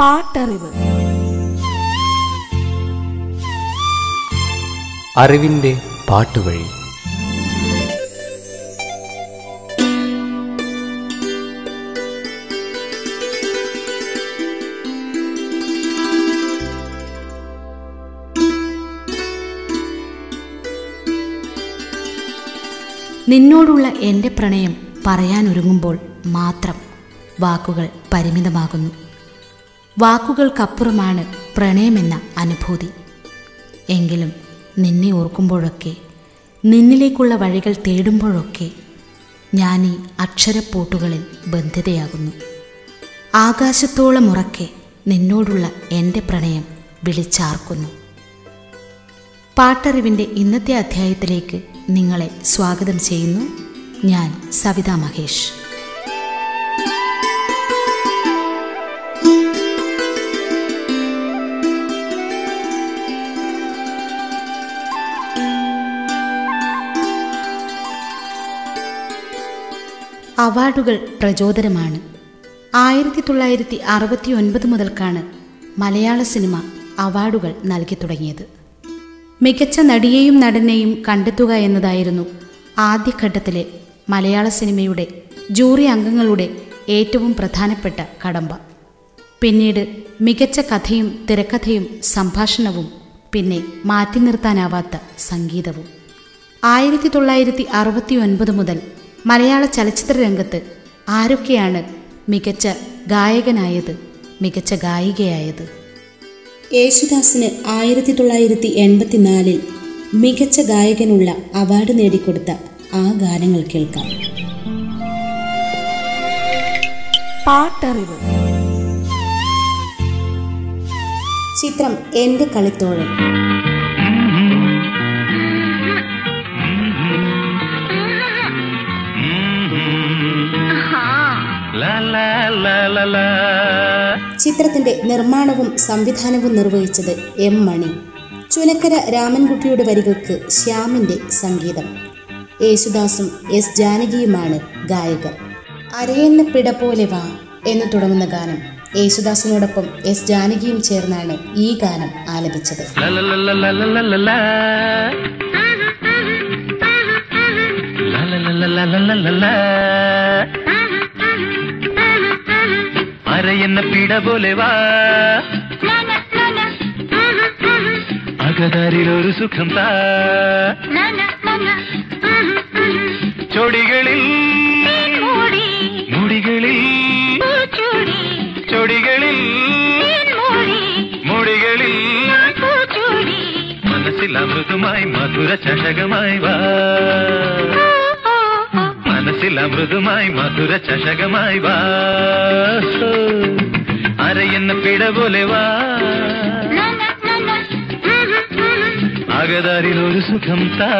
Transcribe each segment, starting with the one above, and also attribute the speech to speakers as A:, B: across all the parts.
A: പാട്ടറിവ്.
B: അറിവിന്റെ പാട്ടുവഴി.
C: നിന്നോടുള്ള എന്റെ പ്രണയം പറയാനൊരുങ്ങുമ്പോൾ മാത്രം വാക്കുകൾ പരിമിതമാകുന്നു. വാക്കുകൾക്കപ്പുറമാണ് പ്രണയമെന്ന അനുഭൂതി. എങ്കിലും നിന്നെ ഓർക്കുമ്പോഴൊക്കെ നിന്നിലേക്കുള്ള വഴികൾ തേടുമ്പോഴൊക്കെ ഞാൻ ഈ അക്ഷരപ്പൂട്ടുകളിൽ ബന്ധിതയാകുന്നു. ആകാശത്തോളം ഉറക്കെ നിന്നോടുള്ള എന്റെ പ്രണയം വിളിച്ചാർക്കുന്നു. പാട്ടറിവിന്റെ ഇന്നത്തെ അധ്യായത്തിലേക്ക് നിങ്ങളെ സ്വാഗതം ചെയ്യുന്നു ഞാൻ സവിതാ മഹേഷ്. അവാർഡുകൾ പ്രചോദനമാണ്. ആയിരത്തി തൊള്ളായിരത്തി അറുപത്തി ഒൻപത് മുതൽക്കാണ് മലയാള സിനിമ അവാർഡുകൾ നൽകി തുടങ്ങിയത്. മികച്ച നടിയെയും നടനെയും കണ്ടെത്തുക എന്നതായിരുന്നു ആദ്യഘട്ടത്തിലെ മലയാള സിനിമയുടെ ജൂറി അംഗങ്ങളുടെ ഏറ്റവും പ്രധാനപ്പെട്ട കടമ്പ. പിന്നീട് മികച്ച കഥയും തിരക്കഥയും സംഭാഷണവും പിന്നെ മാറ്റി നിർത്താനാവാത്ത സംഗീതവും. ആയിരത്തി തൊള്ളായിരത്തി അറുപത്തി ഒൻപത് മുതൽ മലയാള ചലച്ചിത്ര രംഗത്ത് ആരൊക്കെയാണ് മികച്ച ഗായകനായത് മികച്ച ഗായികയായത്? യേശുദാസിന് ആയിരത്തി തൊള്ളായിരത്തി എൺപത്തിനാലിൽ മികച്ച ഗായകനുള്ള അവാർഡ് നേടിക്കൊടുത്ത ആ ഗാനങ്ങൾ കേൾക്കാം.
A: പാട്ടറിവ്.
C: ചിത്രം എന്റെ കളിത്തോഴൻ ചിത്രത്തിന്റെ നിർമ്മാണവും സംവിധാനവും നിർവഹിച്ചത് എം മണി. ചുനക്കര രാമൻകുട്ടിയുടെ വരികൾക്ക് ശ്യാമിന്റെ സംഗീതം. യേശുദാസും എസ് ജാനകിയുമാണ് ഗായകർ. അരയെന്ന പിട പോലെ വാ എന്ന് തുടങ്ങുന്ന ഗാനം യേശുദാസിനോടൊപ്പം എസ് ജാനകിയും ചേർന്നാണ് ഈ ഗാനം ആലപിച്ചത്.
D: അരയെന്ന പിട പോലെ വാ. അകതാരിൽ ഒരു സുഖം താ. ചൊടികളിൽ മുടികളിൽ ചൊടികളിൽ മുടികളിൽ മനസ്സിൽ അമൃതമായി മധുര ചഷകമായി വാ. മനസ്സിൽ അമൃതമായി മധുര ചഷകമായി വാ. അരയെന്ന പിട പോലെ വാ. അകതാരിൽ ഒരു സുഖം താ.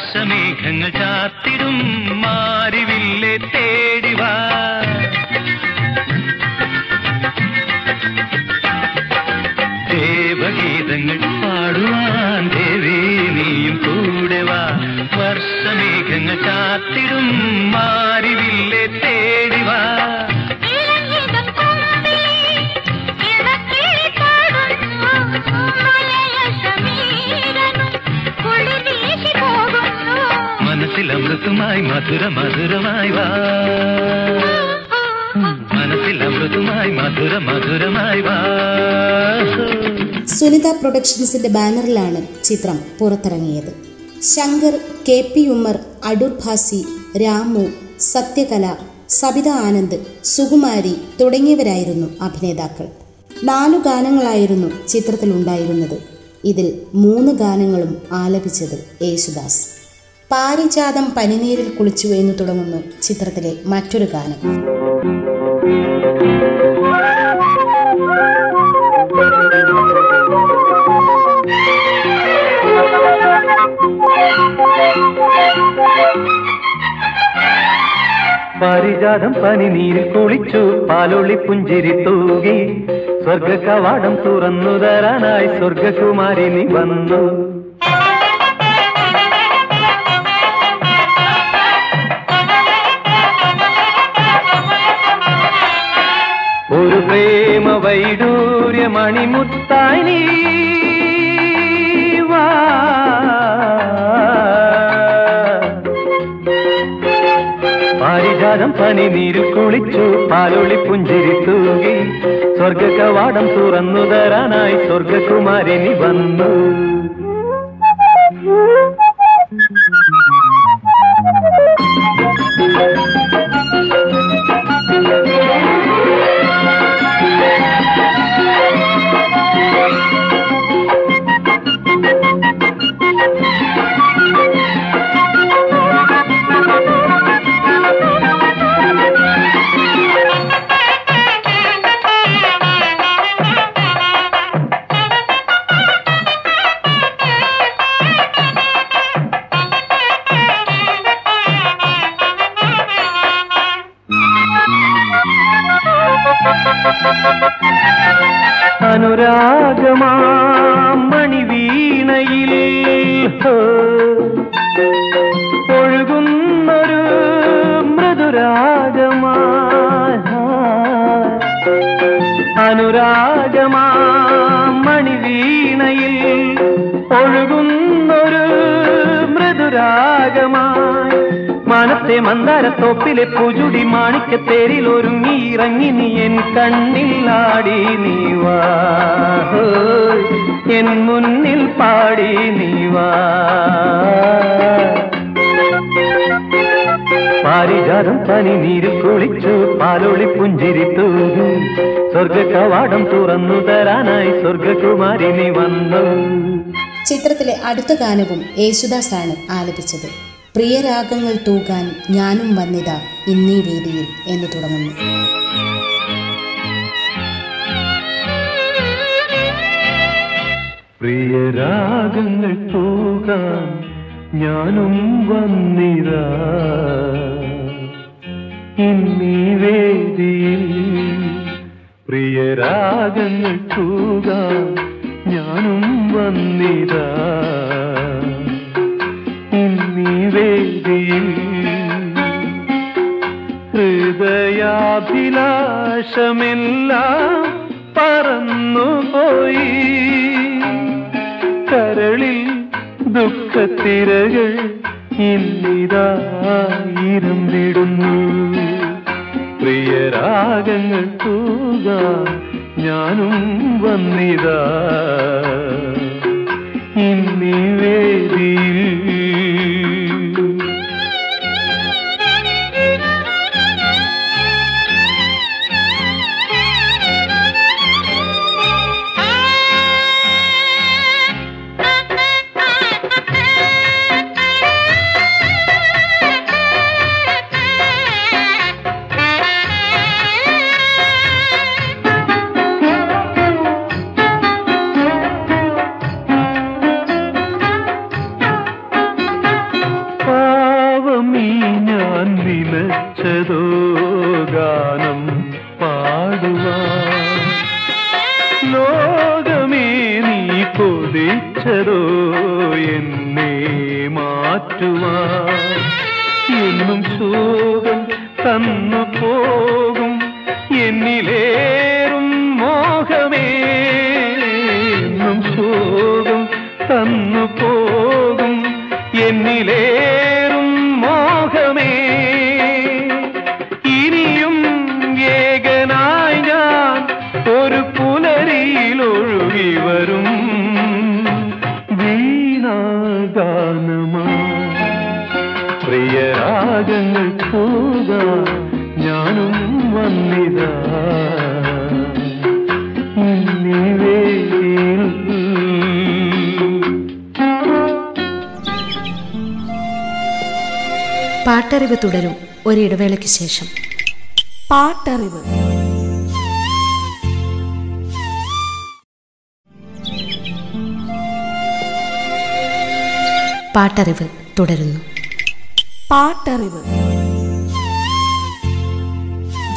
D: വർഷമേഘങ്ങൾ ചാത്തിടും മാറിവില്ലേ തേടിവാ ദേവഗീതങ്ങൾ പാടുവാൻ ദേവി നീയും കൂടെ വാ. വർഷമേഘങ്ങൾ ചാത്തിടും മാറിവില്ലേ തേടി അമൃതമായി മധുര മധുരമായി വാ. മനസ്സിൽ അമൃതമായി മധുര മധുരമായി വാ.
C: സുനിത പ്രൊഡക്ഷൻസിന്റെ ബാനറിലാണ് ചിത്രം പുറത്തിറങ്ങിയത്. ശങ്കർ കെ പി ഉമ്മർ അടൂർ ഭാസി രാമു സത്യകല സബിത ആനന്ദ് സുകുമാരി തുടങ്ങിയവരായിരുന്നു അഭിനേതാക്കൾ. നാലു ഗാനങ്ങളായിരുന്നു ചിത്രത്തിലുണ്ടായിരുന്നത്. ഇതിൽ മൂന്ന് ഗാനങ്ങളും ആലപിച്ചത് യേശുദാസ്. പാരിജാതം പനിനീരിൽ കുളിച്ചു എന്ന് തുടങ്ങുന്നു ചിത്രത്തിലെ മറ്റൊരു ഗാനം.
D: പാരിജാതം പനിനീരിൽ കുളിച്ചു പാലൊളി പുഞ്ചിരി തൂകി. സ്വർഗ കവാടം തുറന്നു തരാനായി സ്വർഗകുമാരി വന്നു. വൈഡൂര്യ മണിമുത്തായി നീ വാ. പാരിജാതം പനിനീരിൽ കുളിച്ചു പാലൊളി പുഞ്ചിരി തൂകി. സ്വർഗ കവാടം തുറന്നു തരാനായി സ്വർഗകുമാരിനി വന്നു. അനുരാഗമാം മണിവീണയിൽ മാനത്തെ മന്ദാരത്തോപ്പിലെ പൂജുടി മാണിക്കത്തേരിൽ ഒരുങ്ങി ഇറങ്ങി നീ എൻ കണ്ണിലാടി നീ വാ. എൻ മുന്നിൽ പാടി നീ വാ. പാരിജാതം പനി നീരിൽ കുളിച്ചു പാലൊളി പുഞ്ചിരി തൂകി. സ്വർഗ കവാടം തുറന്നു തരാനായി സ്വർഗകുമാരി നീ വന്നു.
C: ചിത്രത്തിലെ അടുത്ത ഗാനവും യേശുദാസാണ് ആലപിച്ചത്. പ്രിയരാഗങ്ങൾ തൂകാൻ ഞാനും വന്നിത ഇന്നീ വേദിയിൽ എന്ന് തുടങ്ങുന്നു.
D: പ്രിയരാഗങ്ങൾ തൂകാൻ ഞാനും വന്നിത ഇന്നീ വേദിയിൽ. പ്രിയരാഗങ്ങൾ തൂകാൻ ഞാനും വന്നിരാ ഹൃദയാഭിലാഷമെല്ലാം പറന്നുപോയി. കരളിൽ ദുഃഖത്തിരകൾ ഇന്നിതായിരം വിടുന്നു പ്രിയരാഗങ്ങൾ തൂക ഞാനും വന്നിതാ. ഇന്നീ പോകും. എന്നിലേറും മോഹമേ. ഇനിയും ഏകനായി ഞാൻ ഒരു പുലരിയിൽ ഒഴുകി വരും. വീണാഗാനമാ പ്രിയരാഗങ്ങൾ പോക ഞാനും വന്നിതാ.
A: പാട്ടറിവ് തുടരും ഒരിടവേളയ്ക്ക് ശേഷം.
E: പാട്ടറിവ്.
A: പാട്ടറിവ് തുടരുന്നു.
E: പാട്ടറിവ്.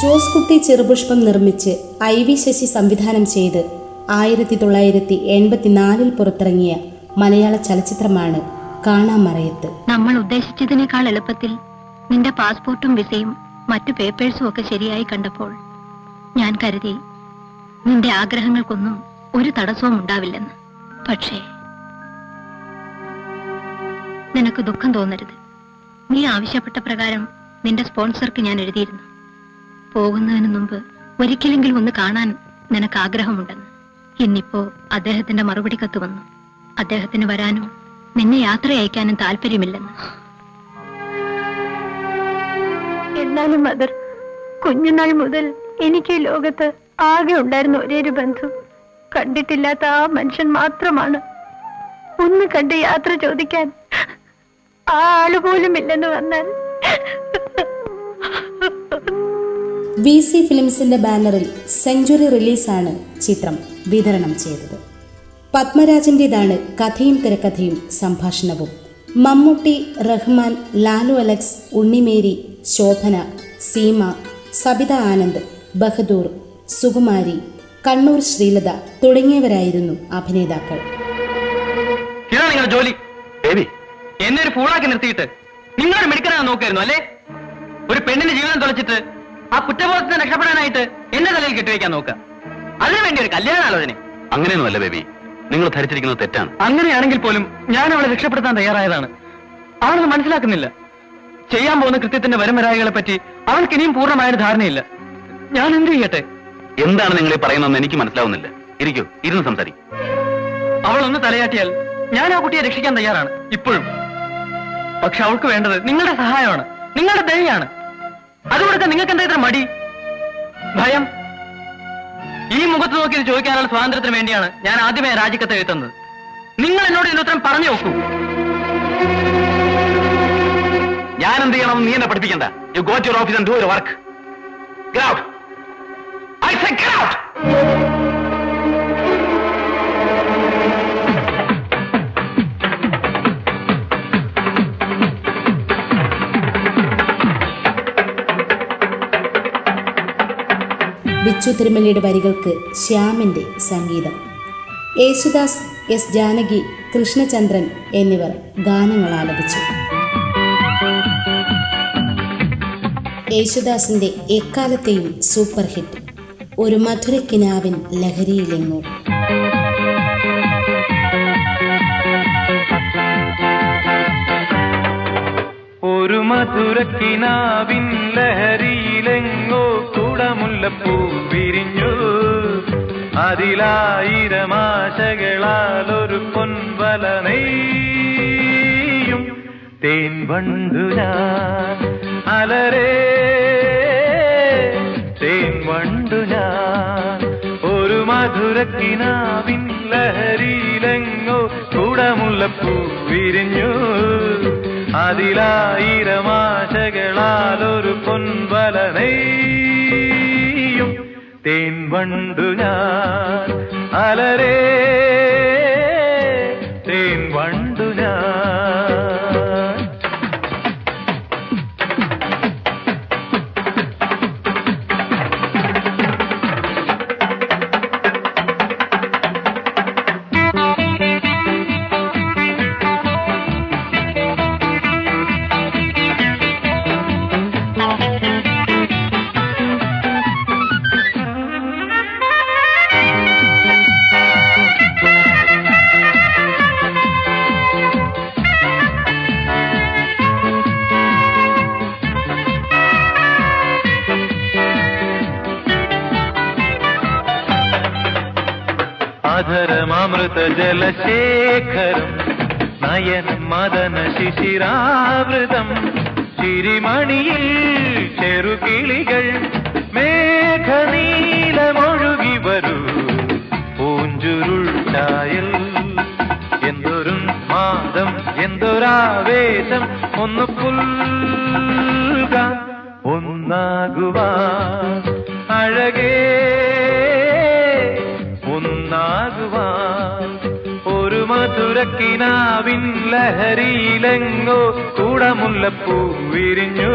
C: ജോസ് കുട്ടി ചെറുപുഷ്പം നിർമ്മിച്ച് ഐ വി ശശി സംവിധാനം ചെയ്ത് ആയിരത്തി തൊള്ളായിരത്തി എൺപത്തിനാലിൽ പുറത്തിറങ്ങിയ മലയാള ചലച്ചിത്രമാണ് കാണാമറയത്ത്.
F: നമ്മൾ ഉദ്ദേശിച്ചതിനേക്കാൾ എളുപ്പത്തിൽ നിന്റെ പാസ്പോർട്ടും വിസയും മറ്റു പേപ്പേഴ്സും ഒക്കെ ശരിയായി കണ്ടപ്പോൾ ഞാൻ കരുതി നിന്റെ ആഗ്രഹങ്ങൾക്കൊന്നും ഒരു തടസ്സവും ഉണ്ടാവില്ലെന്ന്. പക്ഷേ നിനക്ക് ദുഃഖം തോന്നരുത്. നീ ആവശ്യപ്പെട്ട പ്രകാരം നിന്റെ സ്പോൺസർക്ക് ഞാൻ എഴുതിയിരുന്നു. പോകുന്നതിന് മുമ്പ് ഒരിക്കലെങ്കിലും ഒന്ന് കാണാൻ നിനക്ക് ആഗ്രഹമുണ്ടെന്ന്. ഇന്നിപ്പോ അദ്ദേഹത്തിന്റെ മറുപടി കത്ത് വന്നു. അദ്ദേഹത്തിന് വരാനും നിന്നെ യാത്ര അയക്കാനും താല്പര്യമില്ലെന്ന്. എന്നാലും മദർ കുഞ്ഞുനാൾ മുതൽ എനിക്ക് ലോകത്ത് ആകെ ഉണ്ടായിരുന്ന ഒരേ ഒരു ബന്ധു കണ്ടിട്ടില്ലാത്ത ആ മനുഷ്യൻ മാത്രമാണ്. ഒന്ന് കണ്ട് യാത്ര ചോദിക്കാൻ ആ ആൾ പോലും ഇല്ലെന്ന് വന്നാൽ.
C: വി സി ഫിലിംസിന്റെ ബാനറിൽ സെഞ്ചുറി റിലീസാണ് ചിത്രം വിതരണം ചെയ്തത്. പത്മരാജന്റേതാണ് കഥയും തിരക്കഥയും സംഭാഷണവും. മമ്മൂട്ടി റഹ്മാൻ ലാലു അലക്സ് ഉണ്ണിമേരി ശോഭന സീമ സബിത ആനന്ദ് ബഹദൂർ സുകുമാരി കണ്ണൂർ ശ്രീലത തുടങ്ങിയവരായിരുന്നു അഭിനേതാക്കൾ.
G: ഇതാണ് നിങ്ങളുടെ ജോലി.
H: ബേബി
G: എന്നെ ഒരു ഫൂളാക്കി നിർത്തിയിട്ട് നിങ്ങളൊരു മെഡിക്കലാണ് നോക്കായിരുന്നു അല്ലേ? ഒരു പെണ്ണിന്റെ ജീവിതം തുളച്ചിട്ട് ആ കുറ്റബോധത്തിന് രക്ഷപ്പെടാനായിട്ട് എന്റെ തലയിൽ കെട്ടിവെക്കാൻ നോക്കുക. അതിനു വേണ്ടി ഒരു കല്യാണാലോചന
H: അങ്ങനെയൊന്നുമല്ല ബേബി. നിങ്ങൾ ധരിച്ചിരിക്കുന്നത് തെറ്റാണ്.
G: അങ്ങനെയാണെങ്കിൽ പോലും ഞാൻ അവളെ രക്ഷപ്പെടുത്താൻ തയ്യാറായതാണ്. അവളത് മനസ്സിലാക്കുന്നില്ല. ചെയ്യാൻ പോകുന്ന കൃത്യത്തിന്റെ വരമരായികളെ പറ്റി അവൾക്ക് ഇനിയും പൂർണമായ ധാരണയില്ല. ഞാൻ എന്ത് ചെയ്യട്ടെ?
H: എന്താണ് നിങ്ങൾ പറയുന്നതെന്ന് എനിക്ക് മനസ്സിലാവുന്നില്ല. ഇരിക്കൂ ഇരുന്ന് സംസാരിക്കും.
G: അവൾ ഒന്ന് തലയാട്ടിയാൽ ഞാൻ ആ കുട്ടിയെ രക്ഷിക്കാൻ തയ്യാറാണ് ഇപ്പോഴും. പക്ഷെ അവൾക്ക് വേണ്ടത് നിങ്ങളുടെ സഹായമാണ് നിങ്ങളുടെ ദയാണ് അതുകൊണ്ട് നിങ്ങൾക്ക് എന്താ ഇത്ര മടി? ഭയം? ഈ മുഖത്ത് നോക്കി ഇത് ചോദിക്കാനുള്ള സ്വാതന്ത്ര്യത്തിന് വേണ്ടിയാണ് ഞാൻ ആദ്യമേ രാജിക്കത്ത് എഴുതുന്നത്. നിങ്ങൾ എന്നോട് ഇതിന് ഉത്തരം പറഞ്ഞു നോക്കൂ.
H: ഞാൻ എന്ത് ചെയ്യണം നീ എന്നെ പഠിപ്പിക്കണ്ട. You go to your office and do your work Get I said get out.
C: Bichu തിരുമലയുടെ വരികൾക്ക് ശ്യാമിന്റെ സംഗീതം. യേശുദാസ് എസ് ജാനകി കൃഷ്ണചന്ദ്രൻ എന്നിവർ ഗാനങ്ങൾ ആലപിച്ചു. യേശുദാസിന്റെ എക്കാലത്തെയും സൂപ്പർ ഹിറ്റ് ഒരു മധുരക്കിനാവിൻ ലഹരിയിലെങ്ങോ.
D: ഒരു മധുരക്കിനാവിൻ ലഹരിയിലെങ്ങോ. കുടമുല്ലപ്പൂ വിരിഞ്ഞു. അതിലായിരം ആശകളാൽ ഒരു പൊൻവല നെയ്യും. തേൻ വണ്ടു ഞാൻ അലരേ. തേൻ വണ്ടു ഞാൻ ഒരു മധുരക്കിനാവിൻ ലഹരിയിലെങ്ങോ കുടമുല്ലപ്പൂ വിരിഞ്ഞു. പിരിഞ്ഞു ആശകളാൽ ഒരു പൊൻവല തേൻ വണ്ടു ഞാൻ അലരേ തേൻ വണ്ടു ജലശേഖരം നയന മദന ശിശിരാവൃതം ചിരിമണിയിൽ ചെറുകിളികൾ മേഘനീലമൊഴുകി വരൂ. പൂഞ്ചുരുൾ ചായൽ എന്തൊരു മാതം
I: എന്തൊരാവേശം ഒന്ന് പുൽക ഒന്നാകുവാൻ അഴകേ ഒന്നാകുവാൻ ഒരു മധുരക്കിനാവിൻ ലഹരിയിലെങ്ങോ കൂടമുല്ലപ്പൂ വിരിഞ്ഞു.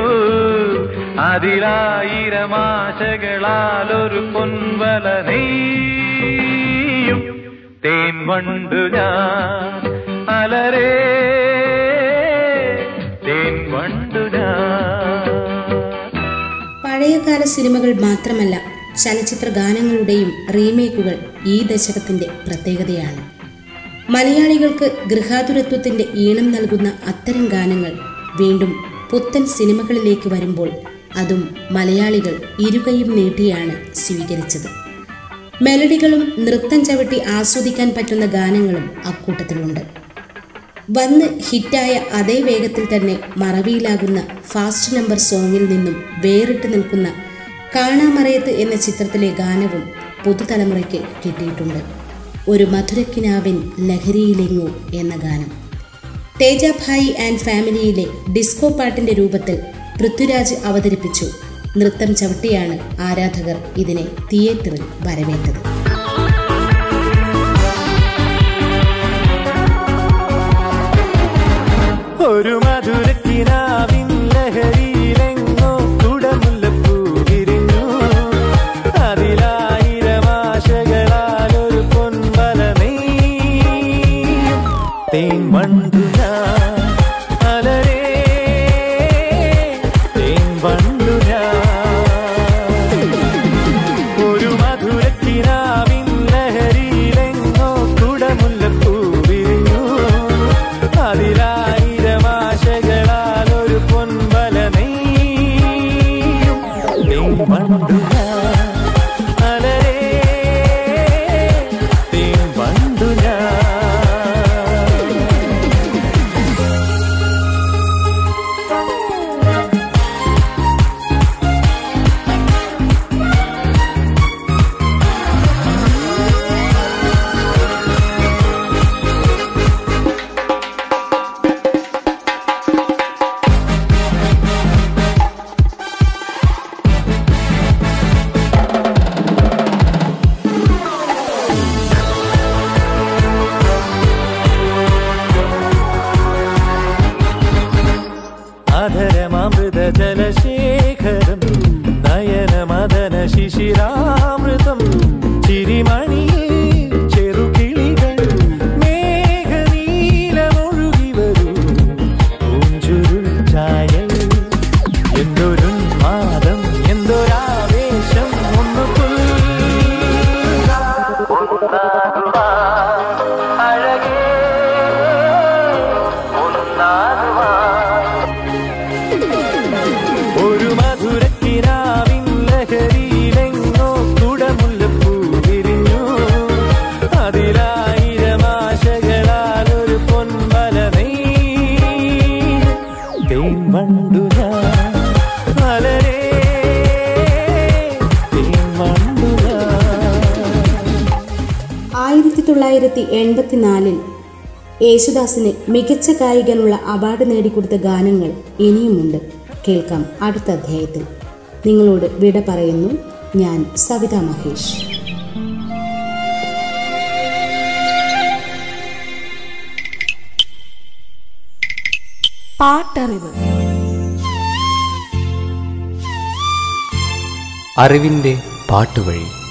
I: അതിലായിരമാശകളാലൊരു ഒരു പൊൻവല നീയും തേൻ വണ്ടു ഞാൻ അലരേ. തേൻ വണ്ടു ഞാൻ.
C: പഴയകാല സിനിമകൾ മാത്രമല്ല ചലച്ചിത്ര ഗാനങ്ങളുടെയും റീമേക്കുകൾ ഈ ദശകത്തിന്റെ പ്രത്യേകതയാണ്. മലയാളികൾക്ക് ഗൃഹാതുരത്വത്തിന്റെ ഈണം നൽകുന്ന അത്തരം ഗാനങ്ങൾ വീണ്ടും പുത്തൻ സിനിമകളിലേക്ക് വരുമ്പോൾ അതും മലയാളികൾ ഇരുകയും നീട്ടിയാണ് സ്വീകരിച്ചത്. മെലഡികളും നൃത്തം ചവിട്ടി ആസ്വദിക്കാൻ പറ്റുന്ന ഗാനങ്ങളും അക്കൂട്ടത്തിലുണ്ട്. വന്ന് ഹിറ്റായ അതേ വേഗത്തിൽ തന്നെ മറവിയിലാകുന്ന ഫാസ്റ്റ് നമ്പർ സോങ്ങിൽ നിന്നും വേറിട്ട് നിൽക്കുന്ന കാണാമറയത്ത് എന്ന ചിത്രത്തിലെ ഗാനവും പുതുതലമുറയ്ക്ക് കിട്ടിയിട്ടുണ്ട്. ഒരു മധുരക്കിനാവിൻ ലഹരിയിലെങ്ങു എന്ന ഗാനം. തേജാഭായി ആൻഡ് ഫാമിലിയിലെ ഡിസ്കോ പാട്ടിന്റെ രൂപത്തിൽ പൃഥ്വിരാജ് അവതരിപ്പിച്ചു. നൃത്തം ചവിട്ടിയാണ് ആരാധകർ ഇതിനെ തിയേറ്ററിൽ വരവേറ്റത്.
I: ഒരു മധുരക്കിനാവിൻ തേൻ
C: തൊള്ളായിരത്തി എൺപത്തിനാലിൽ യേശുദാസിന് മികച്ച ഗായികനുള്ള അവാർഡ് നേടിക്കൊടുത്ത ഗാനങ്ങൾ ഇനിയുമുണ്ട്. കേൾക്കാം അടുത്ത അധ്യായത്തിൽ. നിങ്ങളോട് വിട പറയുന്നു ഞാൻ സവിത മഹേഷ്.
E: പാട്ടറിവ്.
B: അറിവിന്റെ പാട്ടുവഴി